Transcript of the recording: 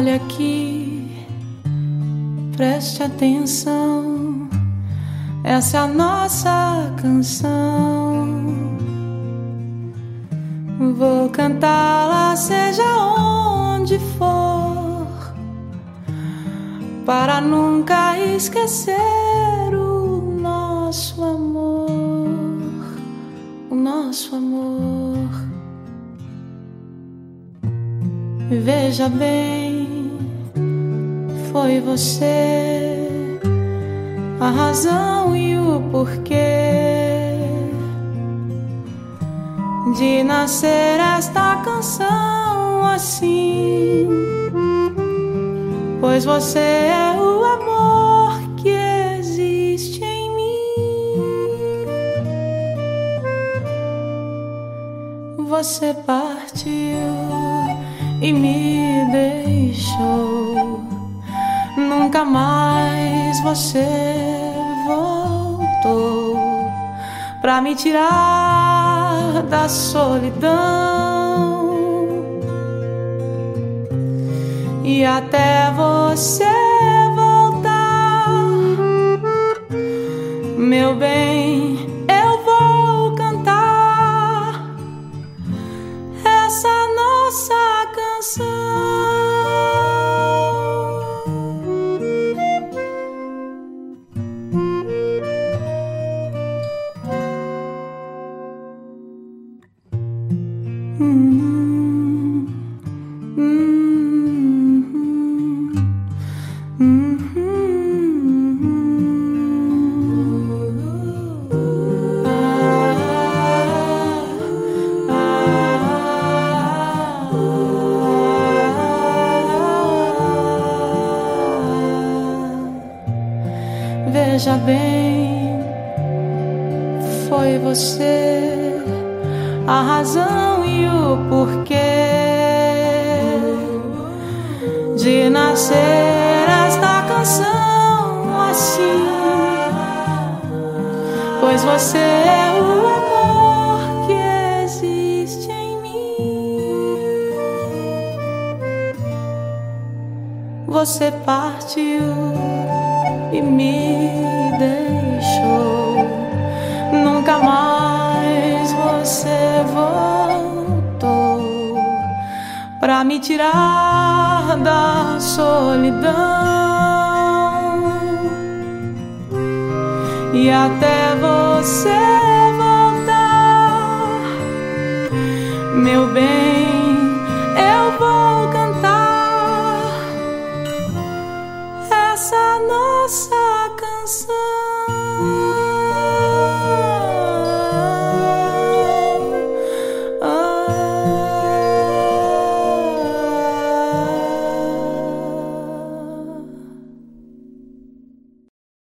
Olha aqui, preste atenção. Essa é a nossa canção. Vou cantá-la, seja onde for, para nunca esquecer o nosso amor, o nosso amor. Veja bem, foi você a razão e o porquê de nascer esta canção assim. Pois você é o amor que existe em mim. Você partiu e me deixou. Você voltou pra me tirar da solidão e até você voltar, meu bem. Veja bem, foi você a razão e o porquê de nascer esta canção assim. Pois você é o amor que existe em mim. Você partiu e me tirar da solidão. E até você